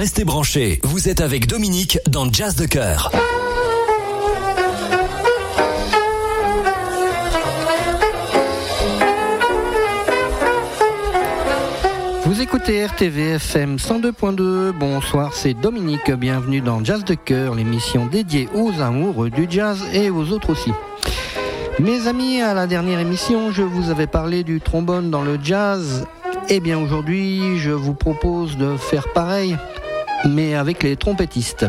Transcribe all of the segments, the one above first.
Restez branchés, vous êtes avec Dominique dans Jazz de Cœur. Vous écoutez RTV FM 102.2. Bonsoir, c'est Dominique. Bienvenue dans Jazz de Cœur, l'émission dédiée aux amoureux du jazz et aux autres aussi. Mes amis, à la dernière émission, je vous avais parlé du trombone dans le jazz. Eh bien, aujourd'hui, je vous propose de faire pareil mais avec les trompettistes.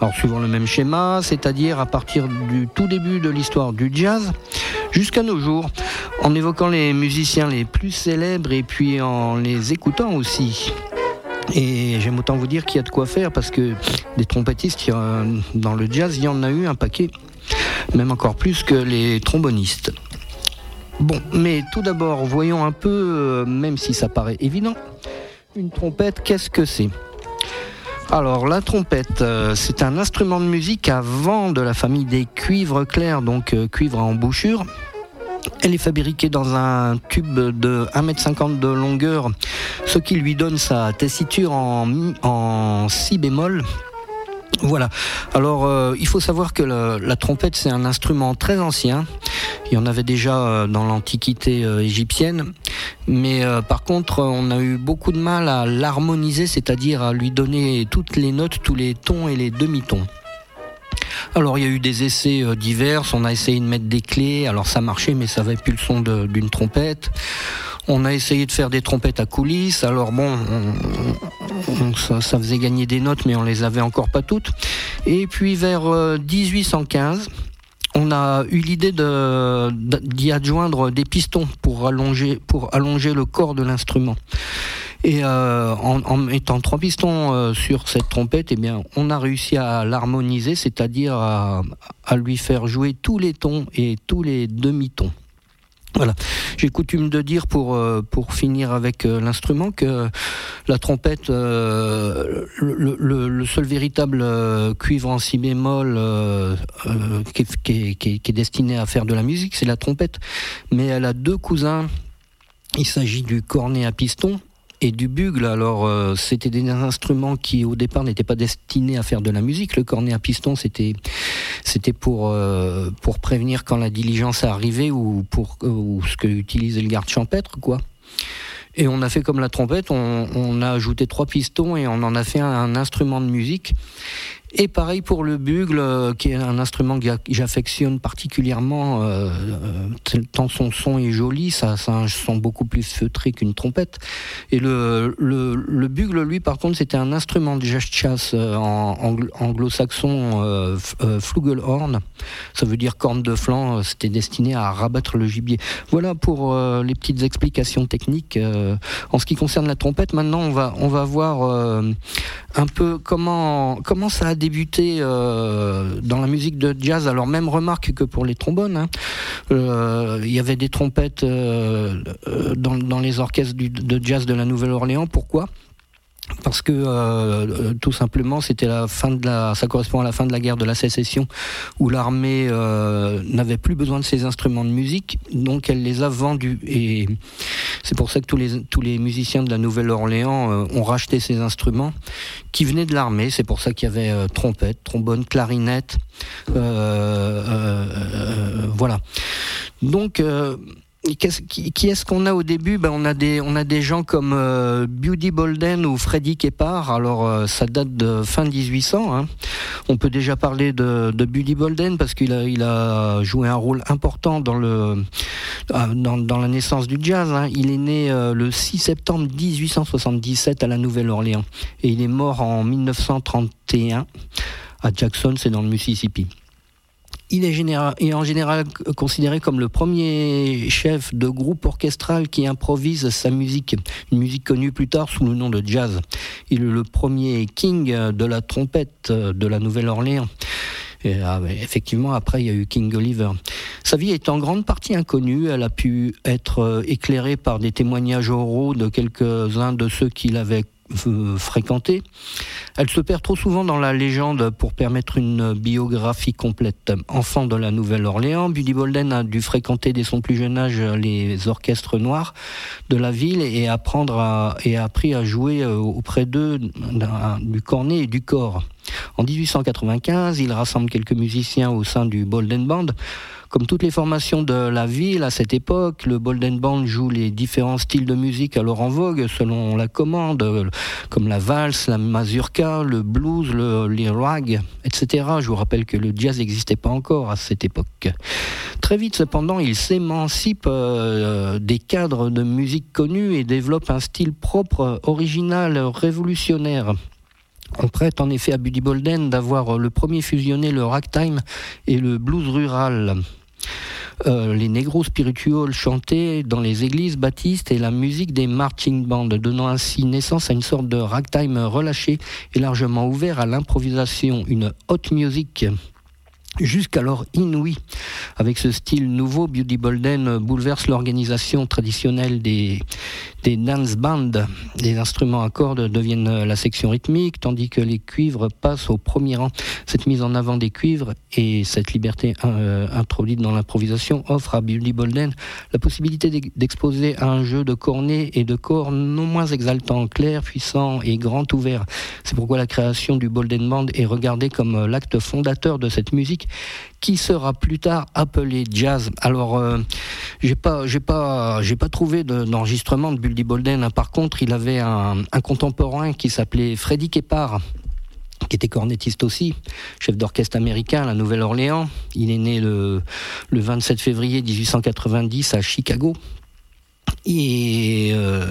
Alors suivant le même schéma, c'est-à-dire à partir du tout début de l'histoire du jazz jusqu'à nos jours, en évoquant les musiciens les plus célèbres et puis en les écoutant aussi. Et j'aime autant vous dire qu'il y a de quoi faire parce que des trompettistes, dans le jazz, il y en a eu un paquet, même encore plus que les trombonistes. Bon, mais tout d'abord, voyons un peu, euh, même si ça paraît évident, une trompette, qu'est-ce que c'est? Alors la trompette, euh, c'est un instrument de musique avant de la famille des cuivres clairs, donc euh, cuivre à embouchure. Elle est fabriquée dans un tube de 1m50 de longueur, ce qui lui donne sa tessiture en, en si bémol. Voilà. Alors, euh, il faut savoir que la trompette, c'est un instrument très ancien. Il y en avait déjà dans l'Antiquité égyptienne. Mais euh, par contre, on a eu beaucoup de mal à l'harmoniser, c'est-à-dire à lui donner toutes les notes, tous les tons et les demi-tons. Alors il y a eu des essais euh, divers, on a essayé de mettre des clés, alors ça marchait mais ça avait plus le son d'une trompette. On a essayé de faire des trompettes à coulisses, alors bon, ça, faisait gagner des notes mais on les avait encore pas toutes. Et puis vers 1815, euh, on a eu l'idée d'y adjoindre des pistons pour allonger, pour allonger le corps de l'instrument. Et euh, en, mettant trois pistons euh, sur cette trompette, eh bien, on a réussi à l'harmoniser, c'est-à-dire à, lui faire jouer tous les tons et tous les demi-tons. Voilà. J'ai coutume de dire pour euh, pour finir avec euh, l'instrument que la trompette, euh, le, seul véritable cuivre en si bémol qui, est destiné à faire de la musique, c'est la trompette. Mais elle a deux cousins. Il s'agit du cornet à piston et du bugle. Alors, euh, c'était des instruments qui, au départ, n'étaient pas destinés à faire de la musique. Le cornet à piston, c'était c'était pour euh, pour prévenir quand la diligence arrivait ou pour ou ce que utilisait le garde champêtre, quoi. Et on a fait comme la trompette, on, a ajouté trois pistons et on en a fait un instrument de musique. Et pareil pour le bugle, euh, qui est un instrument que j'affectionne particulièrement, euh, euh, tant son son est joli, ça, ça un son beaucoup plus feutré qu'une trompette. Et le, le, bugle, lui, par contre, c'était un instrument de chasse en, anglo-saxon, flugelhorn, ça veut dire corne de flanc, c'était destiné à rabattre le gibier. Voilà pour les petites explications techniques. en ce qui concerne la trompette, maintenant, on va, on va voir un peu comment, comment ça a débuté euh, dans la musique de jazz. Alors même remarque que pour les trombones, hein. euh, il y avait des trompettes euh, dans, dans, les orchestres de jazz de la Nouvelle-Orléans. Pourquoi? Parce que euh, tout simplement c'était la fin de la ça correspond à la fin de la guerre de la sécession où l'armée euh, n'avait plus besoin de ces instruments de musique donc elle les a vendus. Et c'est pour ça que tous les tous les musiciens de la Nouvelle-Orléans euh, ont racheté ces instruments qui venaient de l'armée. C'est pour ça qu'il y avait trompette trombone clarinette voilà. Donc qui, est-ce qu'on a au début? Ben, on a des on a des gens comme euh, Beauty Bolden ou Freddy Kepar. Alors euh, ça date de fin 1800. Hein. On peut déjà parler de, de Buddy Bolden parce qu'il a il a joué un rôle important dans le euh, dans, la naissance du jazz. Hein. Il est né le 6 septembre 1877 à la Nouvelle-Orléans et il est mort en 1931 à Jackson, c'est dans le Mississippi. Il est, en général considéré comme le premier chef de groupe orchestral qui improvise sa musique, une musique connue plus tard sous le nom de jazz. Il est le premier king de la trompette de la Nouvelle-Orléans. Ah, effectivement, après, il y a eu King Oliver. Sa vie est en grande partie inconnue. Elle a pu être euh, éclairée par des témoignages oraux de quelques-uns de ceux qui l'avaient euh, fréquenté. Elle se perd trop souvent dans la légende pour permettre une biographie complète. Enfant de la Nouvelle-Orléans, Buddy Bolden a dû fréquenter dès son plus jeune âge les orchestres noirs de la ville et apprendre à, et a appris à jouer euh, auprès d'eux du cornet et du corps. En 1895, il rassemble quelques musiciens au sein du Bolden Band comme toutes les formations de la ville à cette époque, le Bolden Band joue les différents styles de musique alors en vogue selon la commande, comme la valse, la mazurka, le blues, le, rag, etc. Je vous rappelle que le jazz n'existait pas encore à cette époque. Très vite cependant, il s'émancipe euh, des cadres de musique connus et développe un style propre, original, révolutionnaire. On prête en effet à Buddy Bolden d'avoir le premier fusionné le ragtime et le blues rural. Euh, les négros spirituels chantaient dans les églises baptistes et la musique des marching bands, donnant ainsi naissance à une sorte de ragtime relâché et largement ouvert à l'improvisation, une hot music jusqu'alors inouï. Avec ce style nouveau, Beauty Bolden bouleverse l'organisation traditionnelle des, des dance bands. Les instruments à cordes deviennent la section rythmique, tandis que les cuivres passent au premier rang. Cette mise en avant des cuivres et cette liberté euh, introduite dans l'improvisation offre à Beauty Bolden la possibilité d'exposer un jeu de cornet et de corps non moins exaltant, clair, puissant et grand ouvert. C'est pourquoi la création du Bolden Band est regardée comme l'acte fondateur de cette musique qui sera plus tard appelé jazz. Alors, euh, j'ai pas, trouvé d'enregistrement de, Buldy Bolden. Par contre, il avait un, contemporain qui s'appelait Freddy Kepar qui était cornettiste aussi, chef d'orchestre américain à la Nouvelle-Orléans. Il est né le 27 février 1890 à Chicago. Et euh,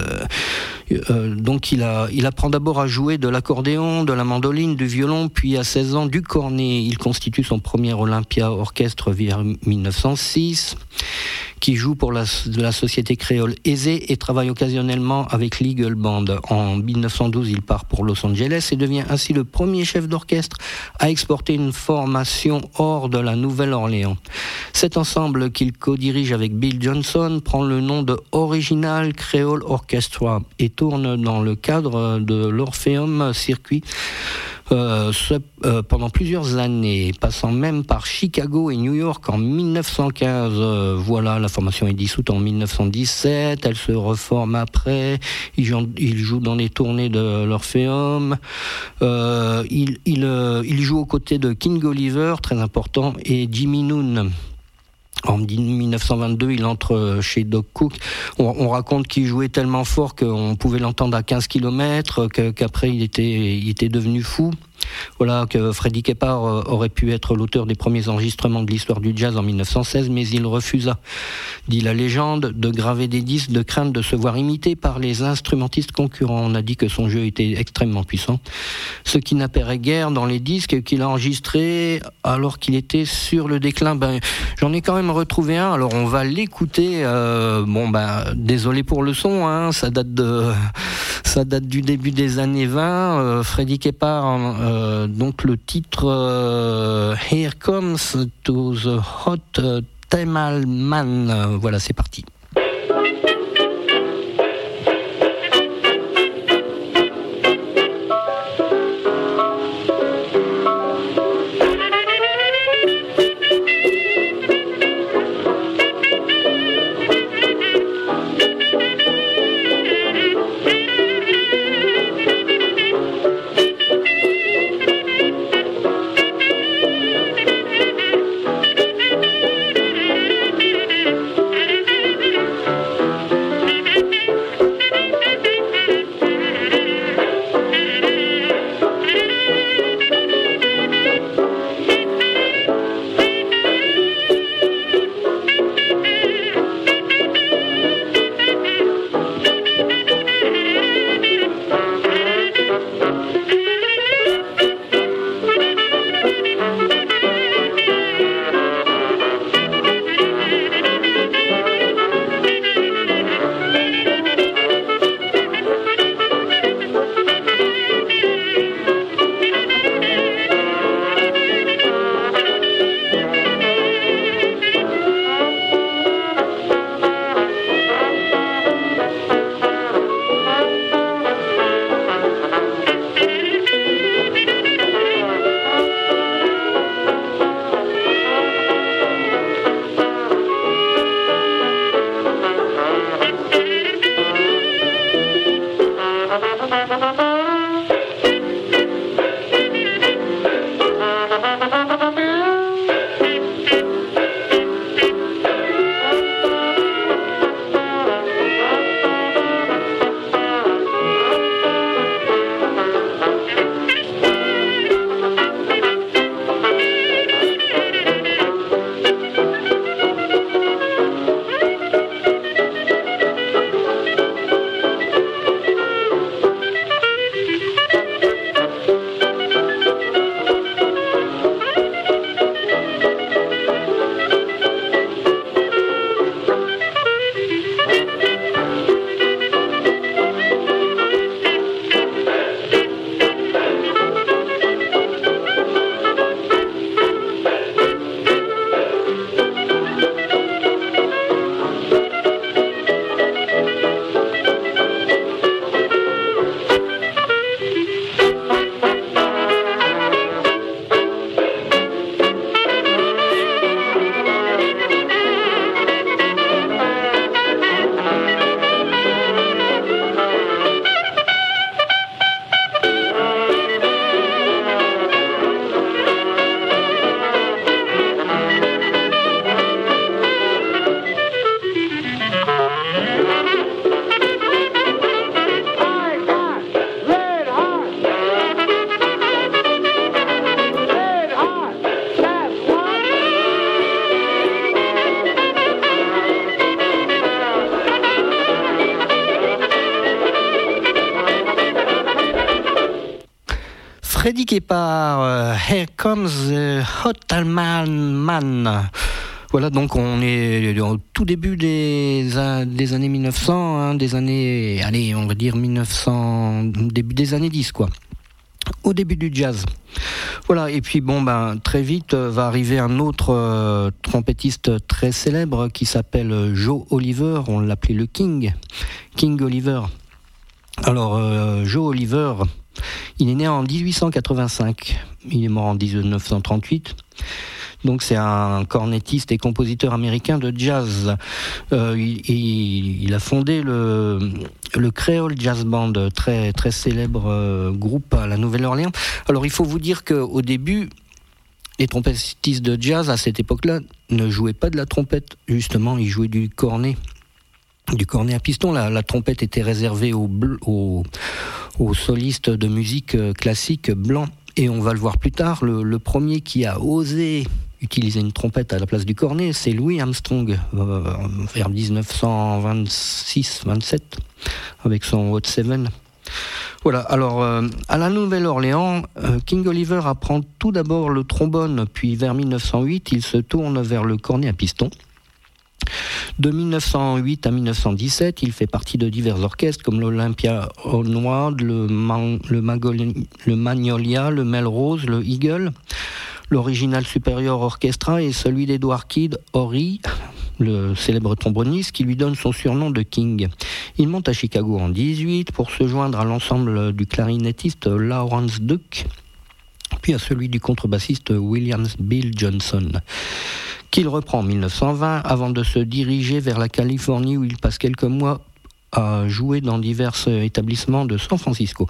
euh, donc il, a, il apprend d'abord à jouer de l'accordéon, de la mandoline, du violon, puis à 16 ans du cornet. Il constitue son premier Olympia orchestre vers 1906 qui joue pour la, société créole aisée et travaille occasionnellement avec l'Eagle Band. En 1912, il part pour Los Angeles et devient ainsi le premier chef d'orchestre à exporter une formation hors de la Nouvelle-Orléans. Cet ensemble qu'il co-dirige avec Bill Johnson prend le nom de Original Creole Orchestra et tourne dans le cadre de l'Orpheum Circuit euh, euh, pendant plusieurs années, passant même par Chicago et New York en 1915. Euh, voilà, la formation est dissoute en 1917, elle se reforme après, il joue, dans les tournées de l'Orpheum, il, il, il joue aux côtés de King Oliver, très important, et Jimmy Noon. En 1922, il entre chez Doc Cook. On, raconte qu'il jouait tellement fort qu'on pouvait l'entendre à 15 km, qu'après il était, il était devenu fou. Voilà que Freddy Kepar euh, aurait pu être l'auteur des premiers enregistrements de l'histoire du jazz en 1916, mais il refusa, dit la légende, de graver des disques de crainte de se voir imité par les instrumentistes concurrents. On a dit que son jeu était extrêmement puissant, ce qui n'apparaît guère dans les disques qu'il a enregistrés alors qu'il était sur le déclin. Ben, j'en ai quand même retrouvé un, alors on va l'écouter. Euh, bon, ben, désolé pour le son, hein, ça date de, ça date du début des années 20. Euh, Freddy Kepar euh, donc le titre euh, Here Comes to the Hot Temal Man. Voilà, c'est parti. Here Comes the Hotelman Man. Voilà, donc on est au tout début des, années 1900, hein, des années, allez, on va dire 1900, début des années 10, quoi. Au début du jazz. Voilà, et puis bon, ben, très vite euh, va arriver un autre euh, trompettiste très célèbre qui s'appelle Joe Oliver, on l'appelait le King, King Oliver. Alors, Joe Oliver, il est né en 1885, il est mort en 1938. Donc c'est un cornettiste et compositeur américain de jazz. Euh, il, a fondé le, le Creole Jazz Band, très très célèbre euh, groupe à la Nouvelle-Orléans. Alors il faut vous dire qu'au début, les trompettistes de jazz à cette époque-là ne jouaient pas de la trompette, justement, ils jouaient du cornet du cornet à piston. La, trompette était réservée aux, solistes de musique euh, classique blancs. Et on va le voir plus tard, le, premier qui a osé utiliser une trompette à la place du cornet, c'est Louis Armstrong, euh, vers 1926-27, avec son Hot Seven. Voilà, alors euh, à la Nouvelle-Orléans, King Oliver apprend tout d'abord le trombone, puis vers 1908, il se tourne vers le cornet à piston. De 1908 à 1917, il fait partie de divers orchestres comme l'Olympia Noir, le, Magnolia, le Melrose, le Eagle, l'Original Superior Orchestra et celui d'Edward Kidd, Horry, le célèbre tromboniste, qui lui donne son surnom de King. Il monte à Chicago en 18 pour se joindre à l'ensemble du clarinettiste Lawrence Duke, puis à celui du contrebassiste Williams Bill Johnson qu'il reprend en 1920 avant de se diriger vers la Californie où il passe quelques mois à jouer dans divers établissements de San Francisco.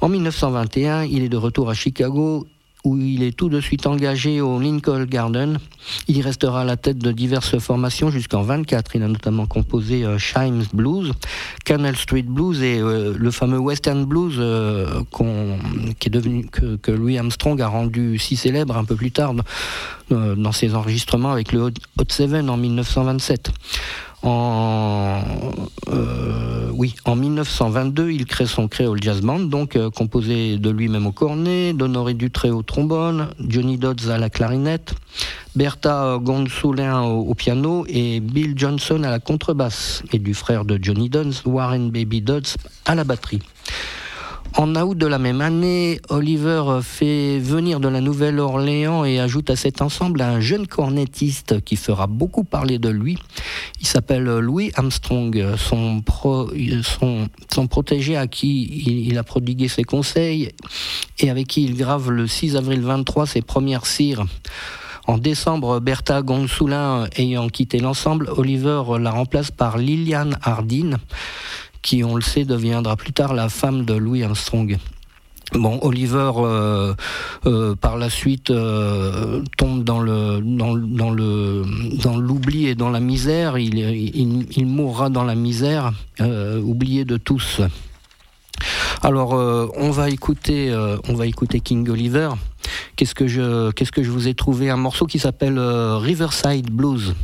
En 1921, il est de retour à Chicago où il est tout de suite engagé au Lincoln Garden. Il restera à la tête de diverses formations jusqu'en 24. Il a notamment composé euh, Blues, Canal Street Blues et euh, le fameux Western Blues euh, que, que, Louis Armstrong a rendu si célèbre un peu plus tard dans ses enregistrements avec le Hot Seven en 1927. En, euh, oui, en 1922, il crée son Creole Jazz Band, donc euh, composé de lui-même au cornet, d'Honoré Dutré au trombone, Johnny Dodds à la clarinette, Bertha Gonsoulin au, piano et Bill Johnson à la contrebasse, et du frère de Johnny Dodds, Warren Baby Dodds, à la batterie. En août de la même année, Oliver fait venir de la Nouvelle-Orléans et ajoute à cet ensemble un jeune cornettiste qui fera beaucoup parler de lui. Il s'appelle Louis Armstrong, son, son, protégé à qui il, a prodigué ses conseils et avec qui il grave le 6 avril 23 ses premières cires. En décembre, Bertha Gonsoulin ayant quitté l'ensemble, Oliver la remplace par Liliane Hardin qui, on le sait, deviendra plus tard la femme de Louis Armstrong. Bon, Oliver, euh, euh, par la suite, euh, tombe dans le dans, le dans l'oubli et dans la misère. Il, il, il mourra dans la misère, oublié de tous. Alors, on va écouter, on va écouter King Oliver. Qu'est-ce que je qu'est-ce que je vous ai trouvé? Un morceau qui s'appelle Riverside Blues.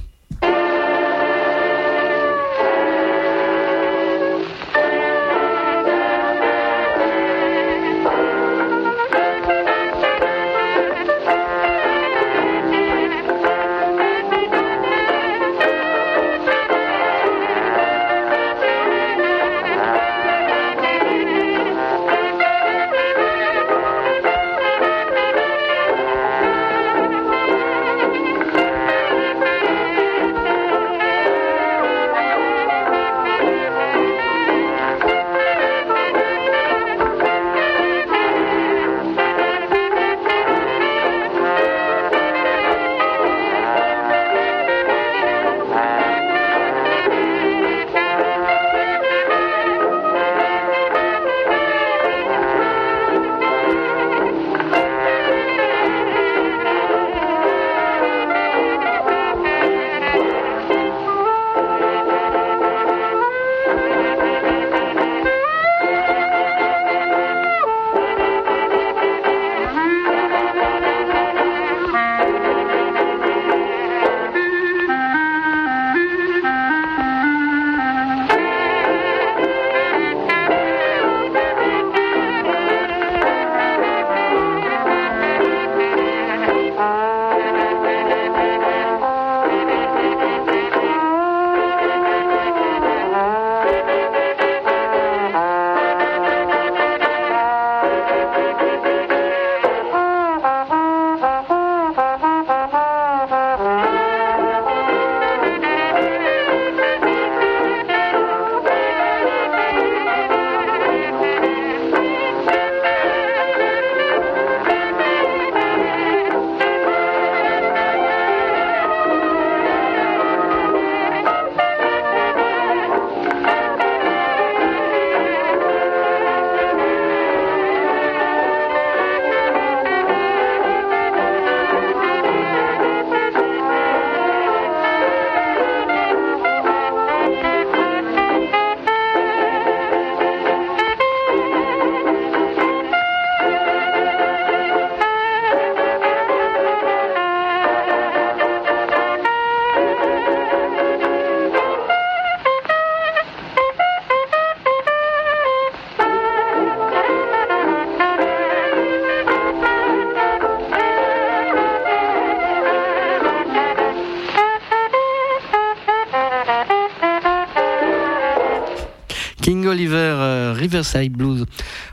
Riverside Blues.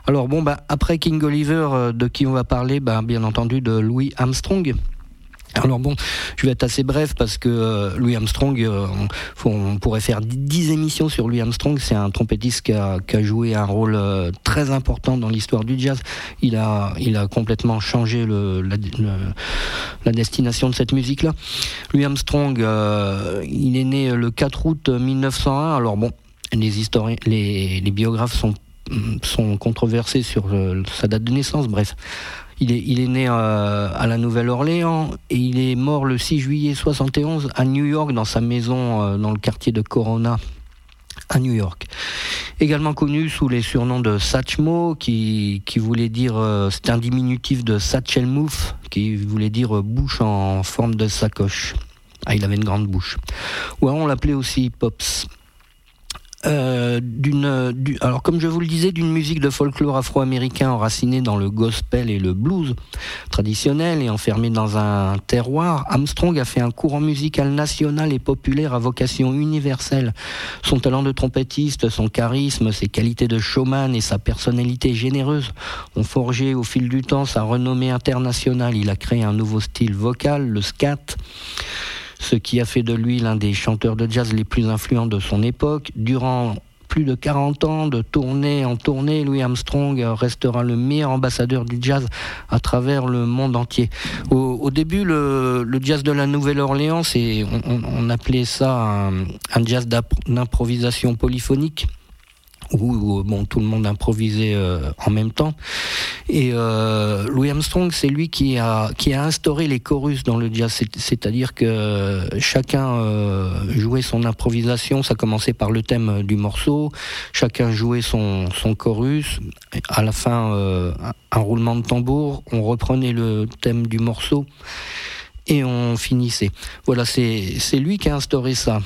Alors bon, bah, après King Oliver, de qui on va parler bah, Bien entendu de Louis Armstrong. Alors bon, je vais être assez bref parce que euh, Louis Armstrong, euh, on, pourrait faire dix émissions sur Louis Armstrong. C'est un trompettiste qui a, joué un rôle euh, très important dans l'histoire du jazz. Il a, complètement changé le, la, destination de cette musique-là. Louis Armstrong, il est né le 4 août 1901. Alors bon, les historiens, les, biographes sont sont controversés sur sa date de naissance. Bref, il est, il est né euh, à la Nouvelle-Orléans et il est mort le 6 juillet 71 à New York dans sa maison euh, dans le quartier de Corona à New York. Également connu sous les surnoms de Satchmo, qui, qui voulait dire, euh, c'est un diminutif de Satchelmouf, qui voulait dire bouche en forme de sacoche. Ah, il avait une grande bouche. Ou on l'appelait aussi Pops. Euh, d'une, alors comme je vous le disais, d'une musique de folklore afro-américain enracinée dans le gospel et le blues traditionnel et enfermée dans un terroir, Armstrong a fait un courant musical national et populaire à vocation universelle. Son talent de trompettiste, son charisme, ses qualités de showman et sa personnalité généreuse ont forgé au fil du temps sa renommée internationale. Il a créé un nouveau style vocal, le scat ce qui a fait de lui l'un des chanteurs de jazz les plus influents de son époque. Durant plus de 40 ans de tournée en tournée, Louis Armstrong restera le meilleur ambassadeur du jazz à travers le monde entier. Au, début, le, jazz de la Nouvelle-Orléans, on, on, appelait ça un jazz d'improvisation polyphonique où bon, tout le monde improvisait euh, en même temps. Et euh, Louis Armstrong, c'est lui qui a, qui a instauré les chorus dans le jazz, c'est-à-dire que chacun euh, jouait son improvisation, ça commençait par le thème du morceau, chacun jouait son, son chorus, à la fin un roulement de tambour, on reprenait le thème du morceau et on finissait. Voilà, c'est lui qui a instauré ça.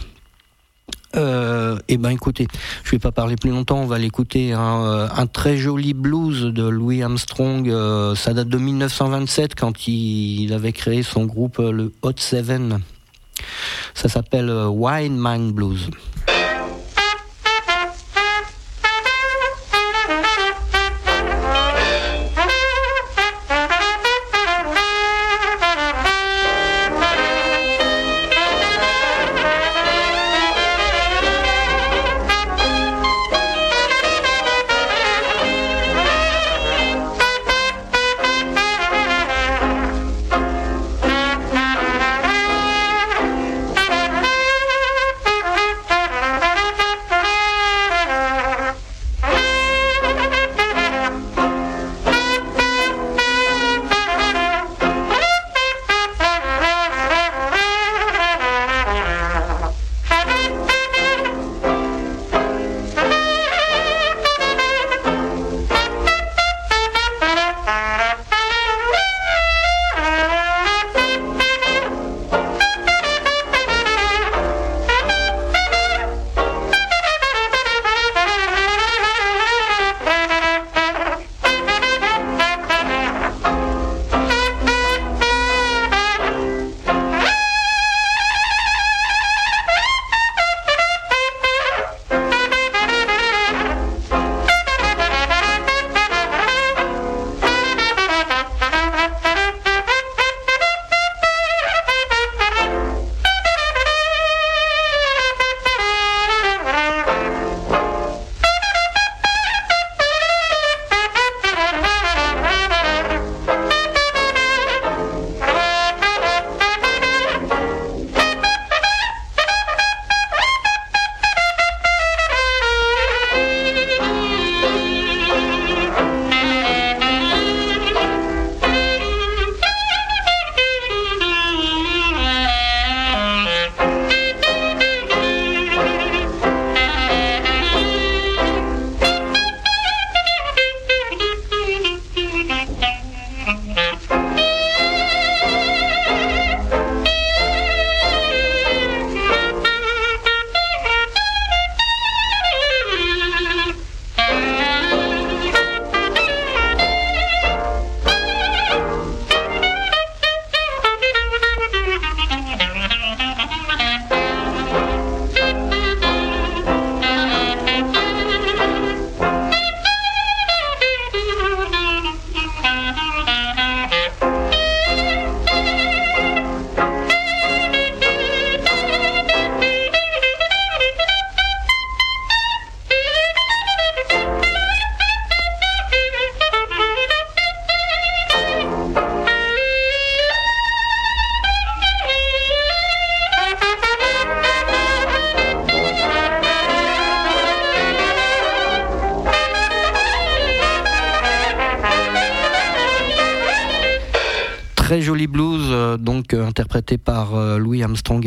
Euh, eh ben écoutez, je vais pas parler plus longtemps, on va l'écouter un, euh, un, très joli blues de Louis Armstrong. Euh, ça date de 1927 quand il, avait créé son groupe le Hot Seven. Ça s'appelle Wine Mind Blues.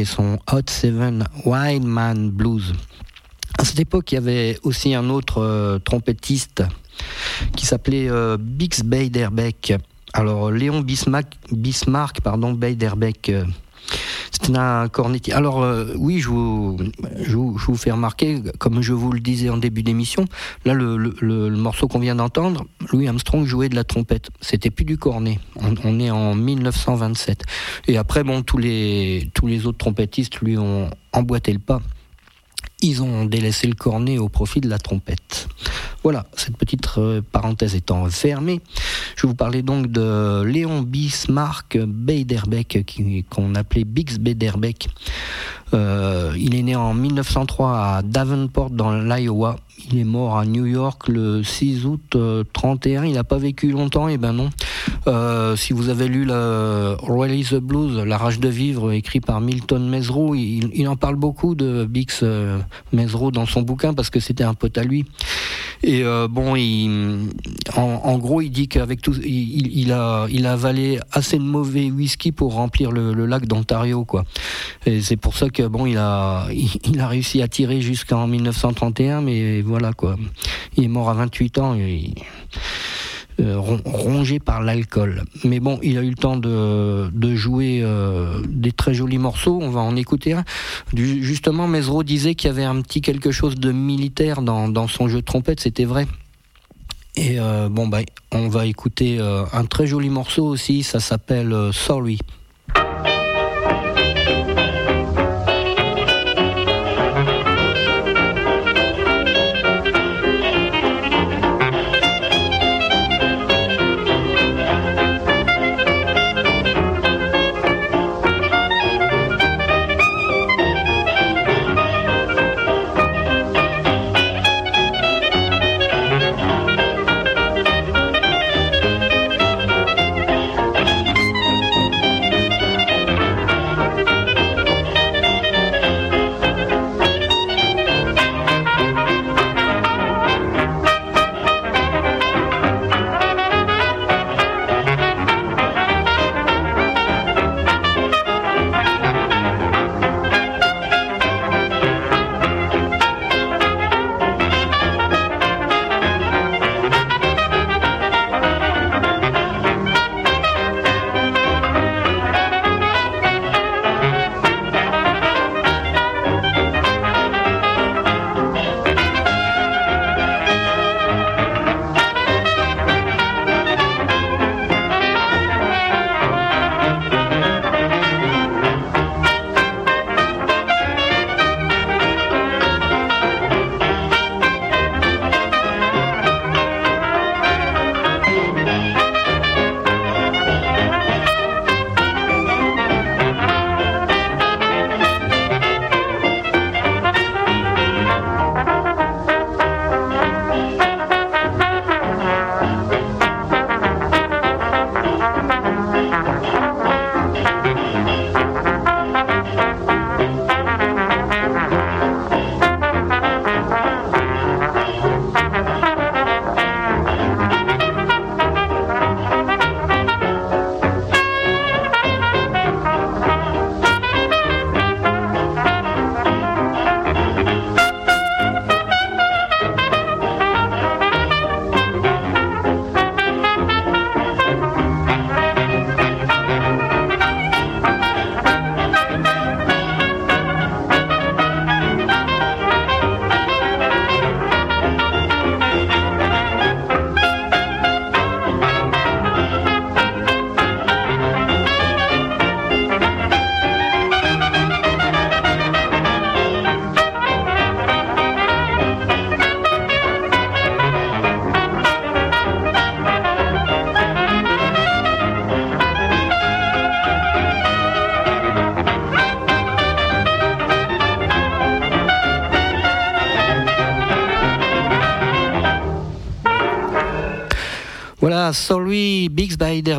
Son Hot Seven Wild Man Blues. À cette époque, il y avait aussi un autre trompettiste qui s'appelait Bix Beiderbecke. Alors Léon Bismarck, Bismarck pardon, Beiderbecke Alors euh, oui, je vous, je, vous, fais remarquer, comme je vous le disais en début d'émission, là le, morceau qu'on vient d'entendre, Louis Armstrong jouait de la trompette. C'était plus du cornet. On, est en 1927. Et après, bon, tous les tous les autres trompettistes lui ont emboîté le pas ils ont délaissé le cornet au profit de la trompette. Voilà, cette petite euh, parenthèse étant fermée, je vous parler donc de Léon Bismarck Beiderbecke, qu'on appelait Bix Beiderbecke. Euh, il est né en 1903 à Davenport dans l'Iowa. Il est mort à New York le 6 août 31. Euh, il n'a pas vécu longtemps, et eh ben non. Euh, si vous avez lu le Rally the Blues, La rage de vivre, écrit par Milton Mesro, il, en parle beaucoup de Bix euh, Mesro dans son bouquin parce que c'était un pote à lui. Et bon, en, gros, il dit qu'avec tout, il, a, avalé assez de mauvais whisky pour remplir le, lac d'Ontario, quoi. Et c'est pour ça que bon, a, il, a réussi à tirer jusqu'en 1931, mais voilà quoi. Il est mort à 28 ans. Euh, rongé par l'alcool. Mais bon, il a eu le temps de, jouer euh, des très jolis morceaux. On va en écouter un. justement, Mesro disait qu'il y avait un petit quelque chose de militaire dans, son jeu de trompette. C'était vrai. Et euh, bon, bah, on va écouter un très joli morceau aussi. Ça s'appelle. Sorry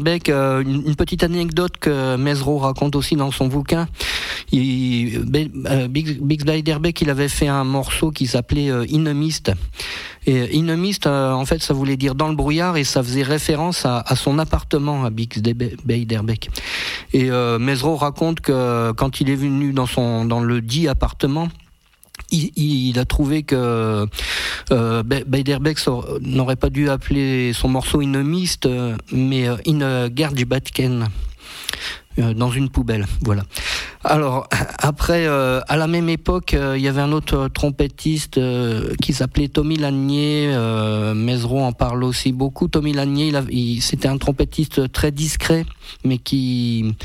Euh, une, petite anecdote que Mesro raconte aussi dans son bouquin. Il, euh, Biggs Beiderbecke, il avait fait un morceau qui s'appelait euh, Inemist. Et Inemist, en fait, ça voulait dire dans le brouillard et ça faisait référence à, son appartement à Biggs Beiderbecke. Et Mesro raconte que quand il est venu dans son dans le dit appartement, il, a trouvé que euh, n'aurait pas dû appeler son morceau Inemist, euh, mais euh, In euh, dans une poubelle. Voilà. Alors après, à la même époque, il y avait un autre trompettiste qui s'appelait Tommy Lanier. Mesro en parle aussi beaucoup. Tommy Lanier, c'était un trompettiste très discret, mais qui,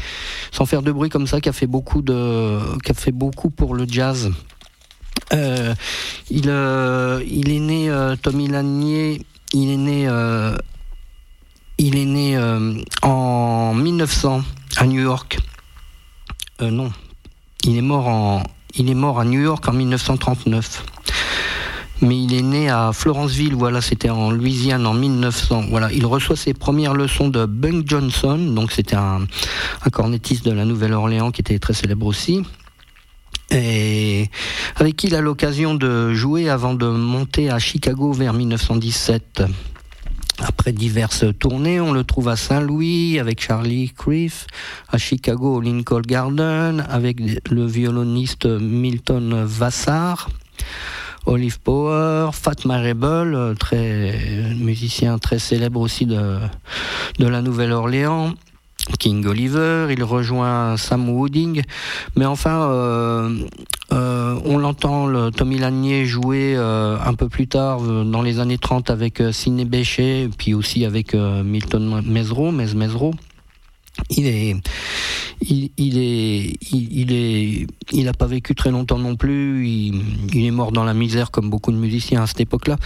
sans faire de bruit comme ça, qui a fait beaucoup pour le jazz. Euh, il, euh, il est né, euh, Tommy Lanier, il est né, il est né en 1900 à New York. non, il est mort en, il est mort à New York en 1939 mais il est né à Florenceville, voilà, c'était en Louisiane en 1900. Voilà, il reçoit ses premières leçons de Bunk Johnson, donc c'était un, un cornettiste de la Nouvelle-Orléans qui était très célèbre aussi et avec qui il a l'occasion de jouer avant de monter à Chicago vers 1917. Après diverses tournées, on le trouve à Saint-Louis avec Charlie Criff, à Chicago au Lincoln Garden avec le violoniste Milton Vassar, Olive Power, Fat Marable, très musicien très célèbre aussi de, de la Nouvelle-Orléans, King Oliver, il rejoint Sam Wooding, mais enfin, euh, euh, on l'entend, le Tommy Lanier jouer euh, un peu plus tard, dans les années 30, avec Sidney Bechet, puis aussi avec Milton Mesro, Mez Mesro. Il est, il, est, il, est, il a pas vécu très longtemps non plus. Il, il est mort dans la misère comme beaucoup de musiciens à cette époque-là.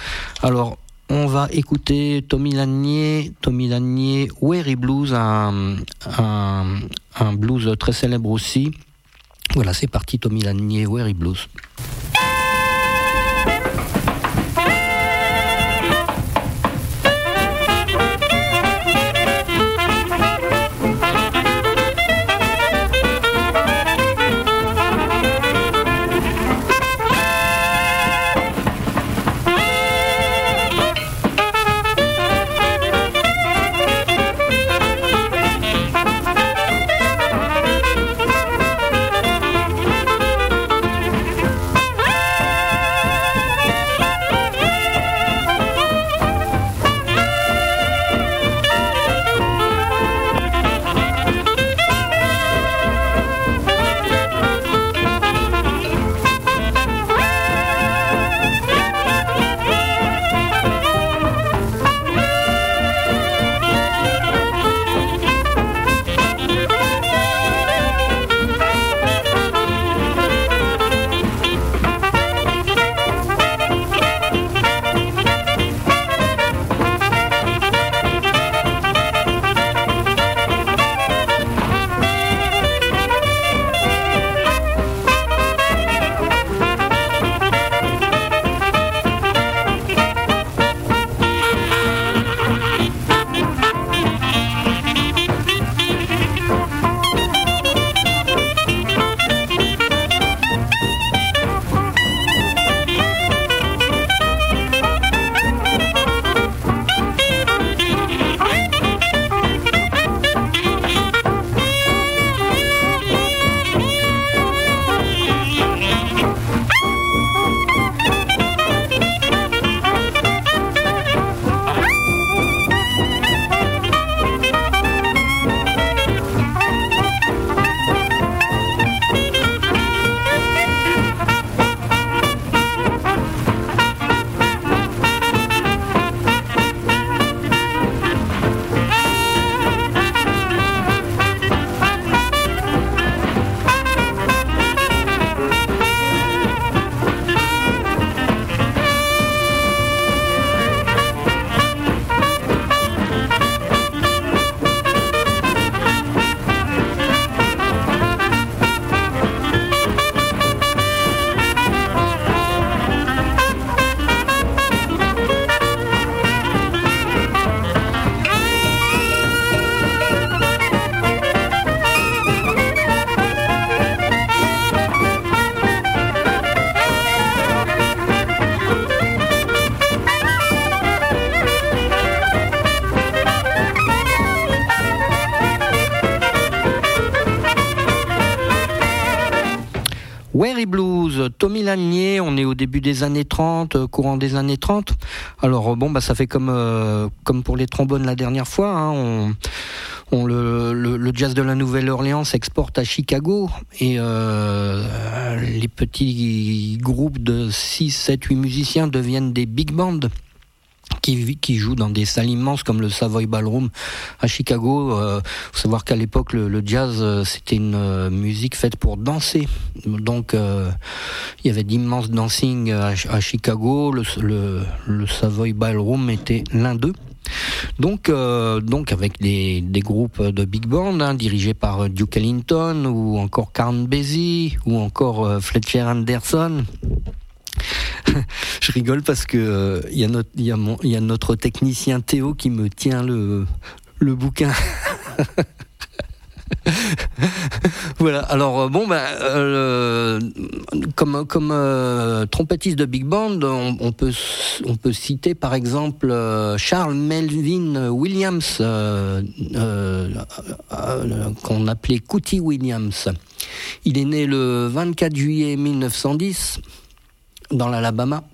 Alors, on va écouter Tommy Lanier, Tommy Lanier, Weary Blues, un, blues très célèbre aussi. Voilà, c'est parti, Tommy Lanier, Weary Blues. Au début des années 30, euh, courant des années 30. Alors euh, bon, bah ça fait comme euh, comme pour les trombones la dernière fois. Hein, le, jazz de la Nouvelle-Orléans s'exporte à Chicago et les petits groupes de 6, 7, 8 musiciens deviennent des big bands qui, qui joue dans des salles immenses comme le Savoy Ballroom à Chicago. Il euh, faut savoir qu'à l'époque, le, jazz, euh, c'était une euh, musique faite pour danser. Donc, il y avait d'immenses dancing à, Chicago. Le, Savoy Ballroom était l'un d'eux. Donc, donc avec des, des, groupes de big band hein, dirigés par Duke Ellington ou encore Carn Basie ou encore Fletcher Anderson. Je rigole parce que il y, y, a notre technicien Théo qui me tient le, bouquin. voilà. Alors euh, bon, ben, euh, comme euh, trompettiste de big band, on, peut on peut citer par exemple Charles Melvin Williams, qu'on appelait Cootie Williams. Il est né le 24 juillet 1910 dans l'Alabama.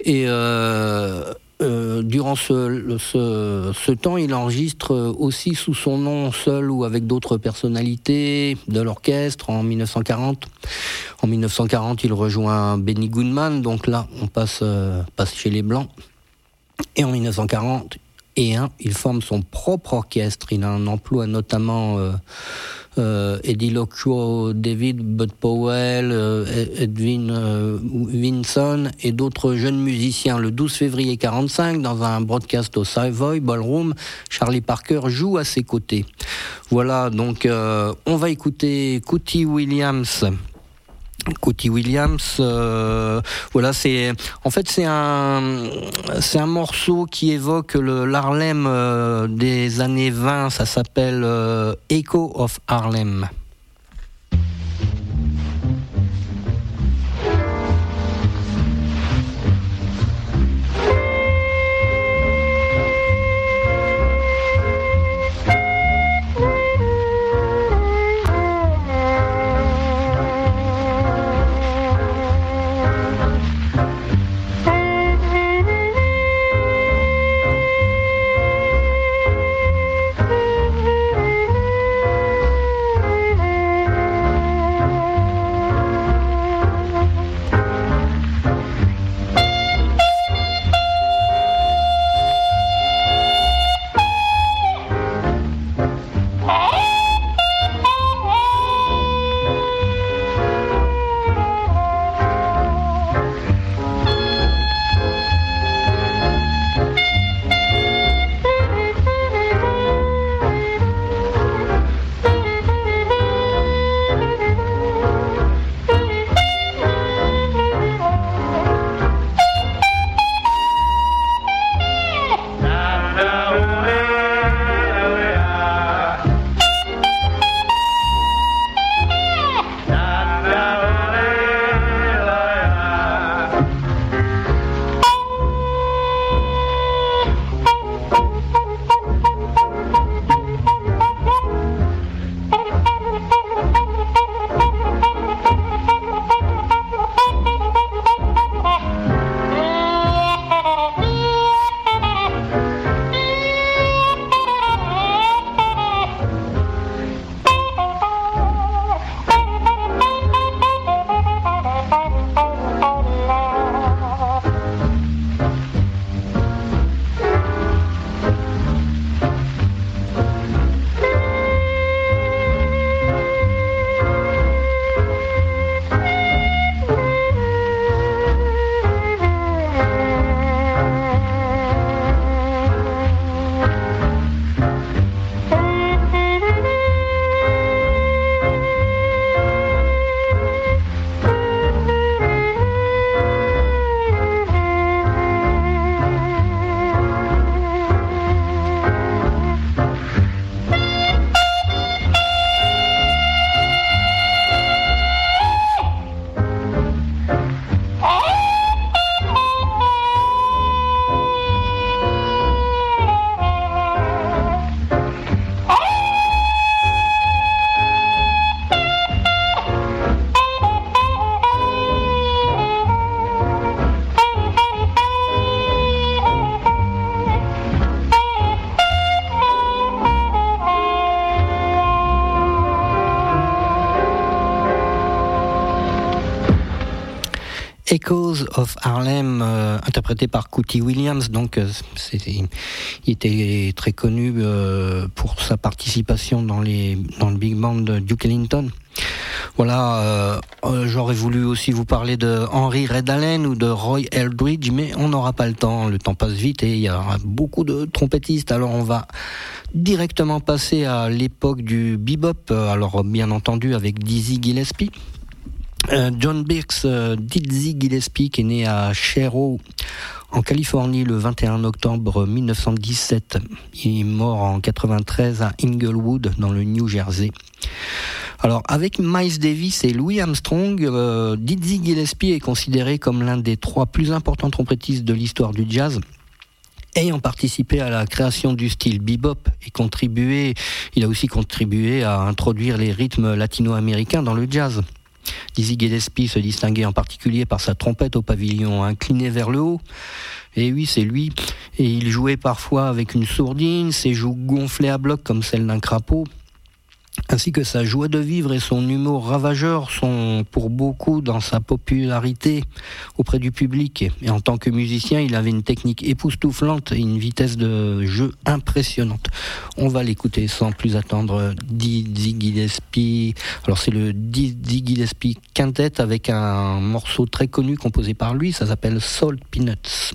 Et euh, euh, durant ce, ce, temps, il enregistre aussi sous son nom seul ou avec d'autres personnalités de l'orchestre en 1940. En 1940, il rejoint Benny Goodman, donc là, on passe, euh, passe chez les Blancs. Et en 1940, et un, il forme son propre orchestre. Il a un emploi notamment euh, Eddie Locchio, David Bud Powell, euh, Edwin euh, Vinson et d'autres jeunes musiciens. Le 12 février 45, dans un broadcast au Savoy Ballroom, Charlie Parker joue à ses côtés. Voilà, donc on va écouter Cootie Williams Cootie Williams, euh, voilà, c'est en fait c'est un c'est un morceau qui évoque le l'Harlem euh, des années 20. Ça s'appelle euh, Echo of Harlem. Echoes of Harlem, euh, interprété par Cootie Williams. Donc, euh, il était très connu euh, pour sa participation dans, le big band de Duke Ellington. Voilà, j'aurais voulu aussi vous parler de Henry Red Allen ou de Roy Eldridge, mais on n'aura pas le temps. Le temps passe vite et il y aura beaucoup de trompettistes. Alors on va directement passer à l'époque du bebop. Alors bien entendu avec Dizzy Gillespie. Euh, John Birks euh, Dizzy Gillespie, qui est né à Shero, en Californie, le 21 octobre 1917. Il est mort en 93 à Inglewood, dans le New Jersey. Alors, avec Miles Davis et Louis Armstrong, euh, Dizzy Gillespie est considéré comme l'un des trois plus importants trompettistes de l'histoire du jazz ayant participé à la création du style bebop et contribué, il a aussi contribué à introduire les rythmes latino-américains dans le jazz. Dizzy Gillespie se distinguait en particulier par sa trompette au pavillon incliné vers le haut. Et oui, c'est lui. Et il jouait parfois avec une sourdine, ses joues gonflées à bloc comme celles d'un crapaud ainsi que sa joie de vivre et son humour ravageur sont pour beaucoup dans sa popularité auprès du public. Et en tant que musicien, il avait une technique époustouflante et une vitesse de jeu impressionnante. On va l'écouter sans plus attendre. Dizzy Gillespie. Alors c'est le Dizzy Gillespie Quintet avec un morceau très connu composé par lui. Ça s'appelle Salt Peanuts.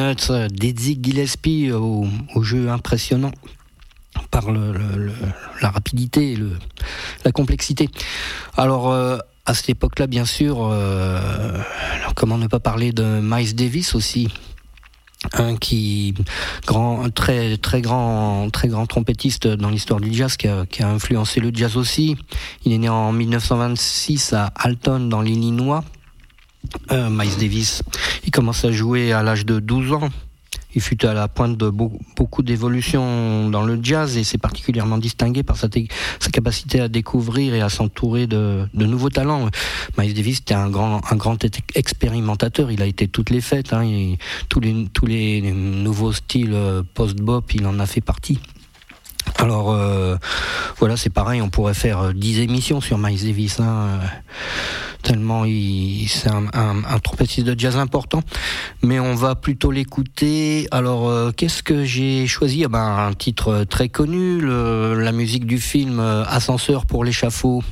Soul Peanuts, euh, Gillespie au, jeu impressionnant par la rapidité et la complexité. Alors, euh, à cette époque-là, bien sûr, euh, comment ne pas parler de Miles Davis aussi un qui grand très très grand très grand trompettiste dans l'histoire du jazz qui a, influencé le jazz aussi. Il est né en 1926 à Alton dans l'Illinois. Euh, Miles Davis, il commence à jouer à l'âge de 12 ans. Il fut à la pointe de beaucoup d'évolutions dans le jazz et s'est particulièrement distingué par sa, capacité à découvrir et à s'entourer de, nouveaux talents. Miles Davis était un grand, expérimentateur. Il a été toutes les fêtes. Hein, et tous, les, tous les nouveaux styles euh, post-bop, il en a fait partie. Alors euh, voilà, c'est pareil, on pourrait faire 10 euh, émissions sur Miles Davis. Hein, tellement c'est un, un, trompettiste de jazz important. Mais on va plutôt l'écouter. Alors, euh, qu'est-ce que j'ai choisi? Ah ben, Un titre très connu, la musique du film euh, Ascenseur pour l'échafaud.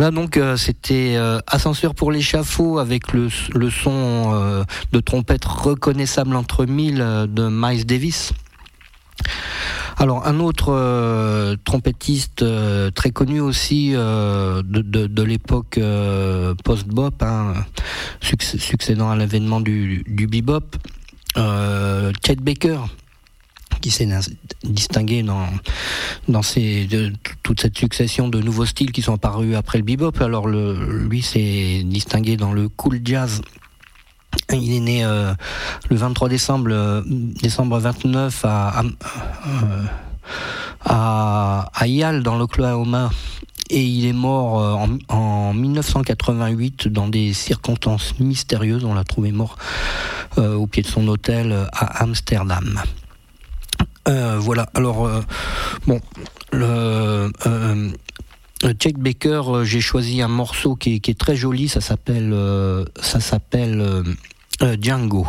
Voilà donc euh, c'était euh, Ascenseur pour l'échafaud avec le, son euh, de trompette reconnaissable entre mille de Miles Davis. Alors un autre trompettiste très connu aussi de, l'époque post-bop, hein, succédant à l'avènement du, du bebop, Chet Baker qui s'est distingué dans, dans ces, de, toute cette succession de nouveaux styles qui sont apparus après le bebop. Alors le, lui s'est distingué dans le cool jazz. Il est né euh, le 23 décembre, euh, décembre 29 à, à, à, Yale dans l'Oklahoma et il est mort euh, en, 1988 dans des circonstances mystérieuses. On l'a trouvé mort au pied de son hôtel à Amsterdam. Euh, voilà. Alors euh, bon, le euh, Jack Baker, j'ai choisi un morceau qui est, très joli. Ça s'appelle, ça s'appelle Django.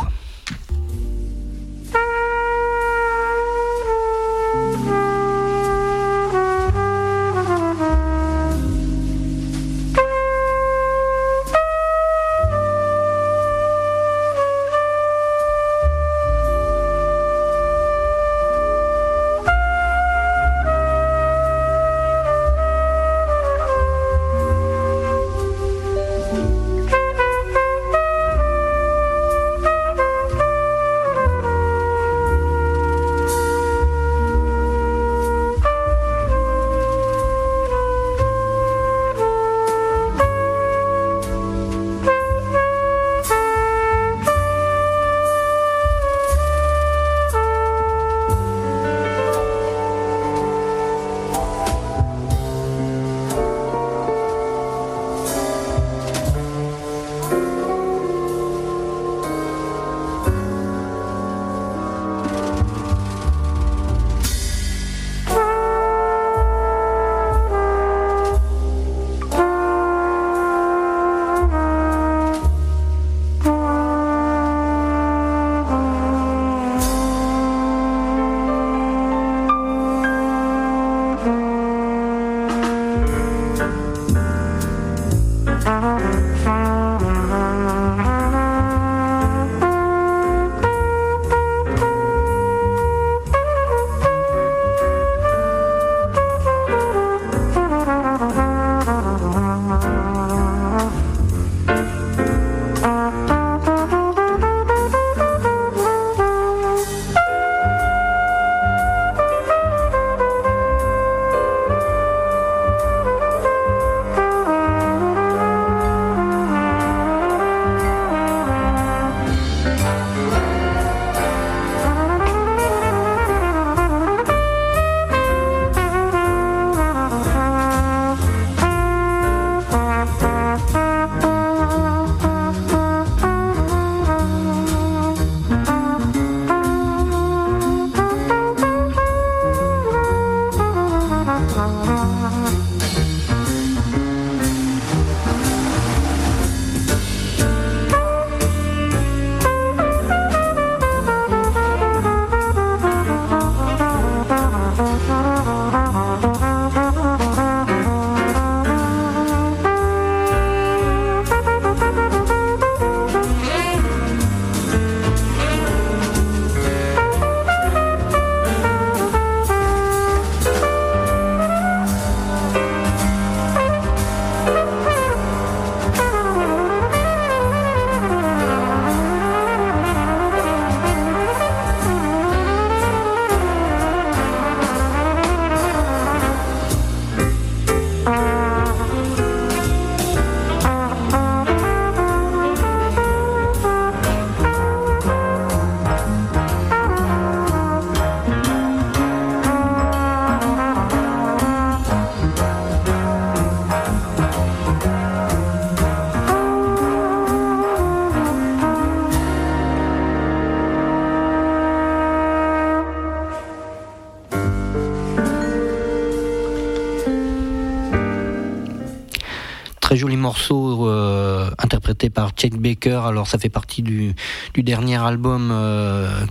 Par Chet Baker. Alors ça fait partie du, dernier album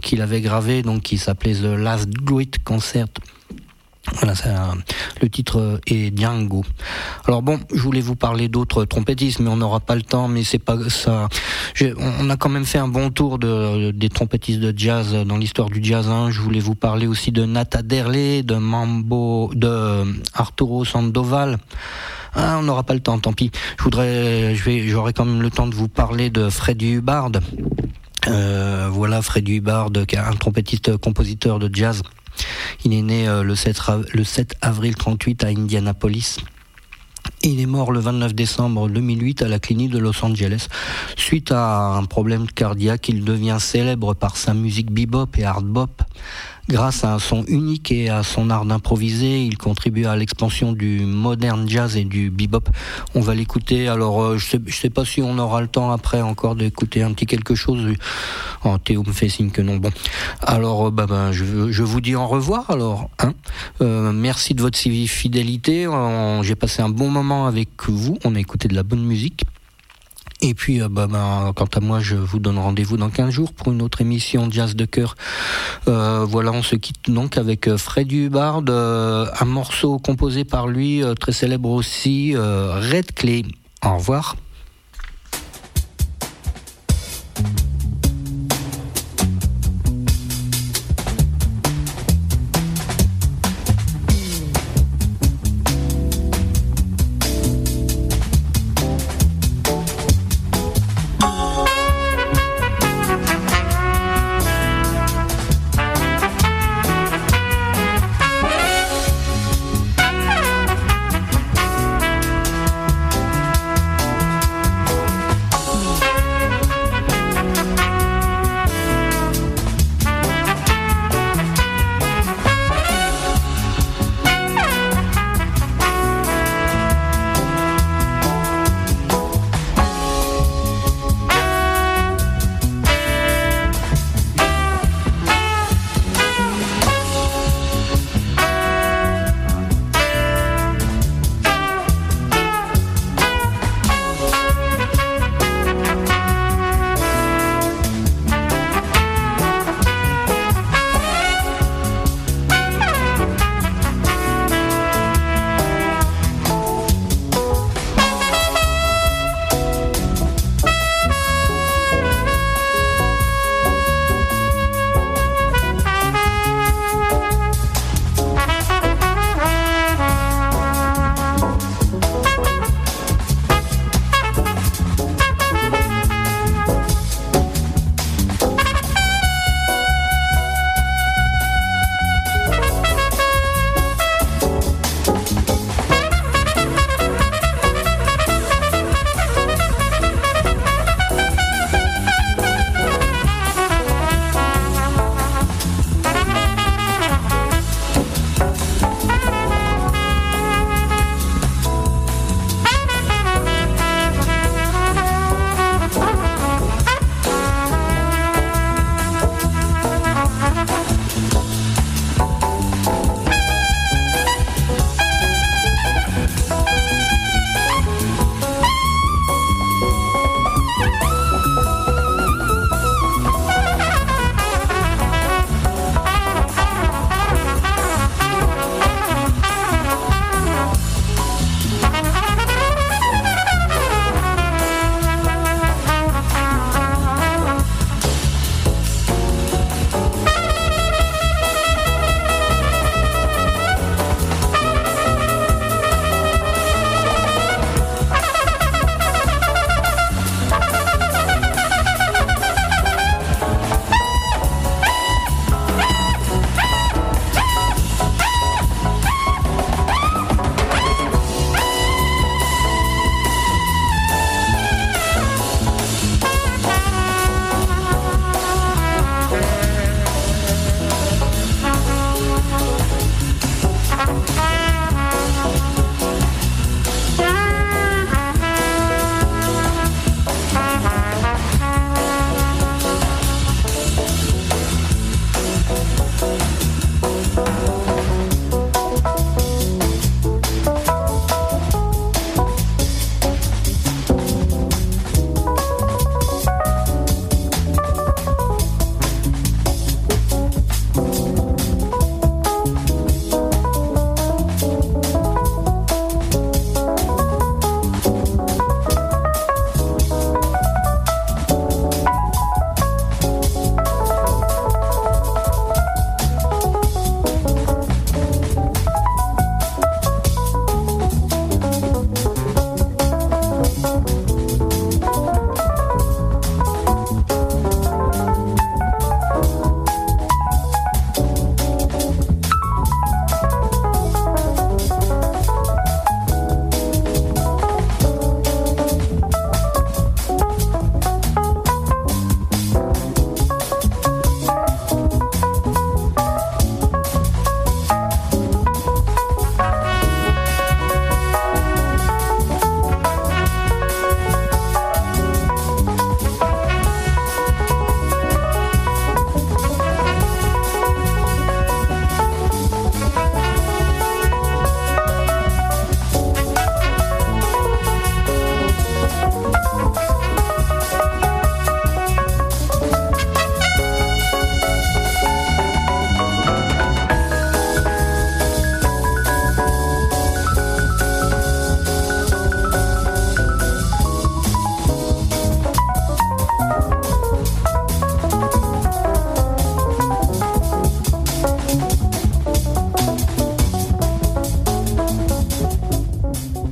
qu'il avait gravé, donc qui s'appelait The Last Great Concert voilà, le titre est Django. Alors bon, je voulais vous parler d'autres trompettistes, mais on n'aura pas le temps. Mais c'est pas ça. On a quand même fait un bon tour de, des trompettistes de jazz dans l'histoire du jazz. Hein. Je voulais vous parler aussi de Nata Derley, de Mambo, de Arturo Sandoval. Ah, on n'aura pas le temps, tant pis. Je voudrais, j'aurai quand même le temps de vous parler de Freddie Hubbard. Euh, voilà, Freddie Hubbard, un trompettiste compositeur de jazz il est né euh, le 7, le 7 avril 38 à Indianapolis. Il est mort le 29 décembre 2008 à la clinique de Los Angeles. Suite à un problème cardiaque, il devient célèbre par sa musique bebop et hard bop. Grâce à son unique et à son art d'improviser, il contribue à l'expansion du modern jazz et du bebop. On va l'écouter. Alors, euh, je sais, sais pas si on aura le temps après encore d'écouter un petit quelque chose. Oh, Théo me fait signe que non. Bon, alors, euh, bah, bah, je, je, vous dis au revoir. Alors, hein. Euh, merci de votre fidélité. J'ai passé un bon moment avec vous. On a écouté de la bonne musique. Et puis, euh, bah, bah, quant à moi, je vous donne rendez-vous dans 15 jours pour une autre émission Jazz de cœur. Euh, voilà, on se quitte donc avec euh, Freddy Hubbard, un morceau composé par lui, très célèbre aussi, Red Clay. Au revoir.